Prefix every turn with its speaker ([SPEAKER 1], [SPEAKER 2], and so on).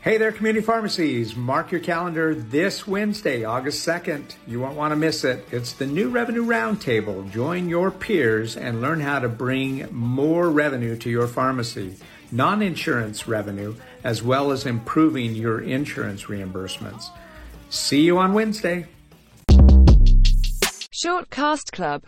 [SPEAKER 1] Hey there, community pharmacies. Mark your calendar this Wednesday, August 2nd. You won't want to miss it. It's the new Revenue Roundtable. Join your peers and learn how to bring more revenue to your pharmacy, non insurance revenue, as well as improving your insurance reimbursements. See you on Wednesday.
[SPEAKER 2] Shortcast Club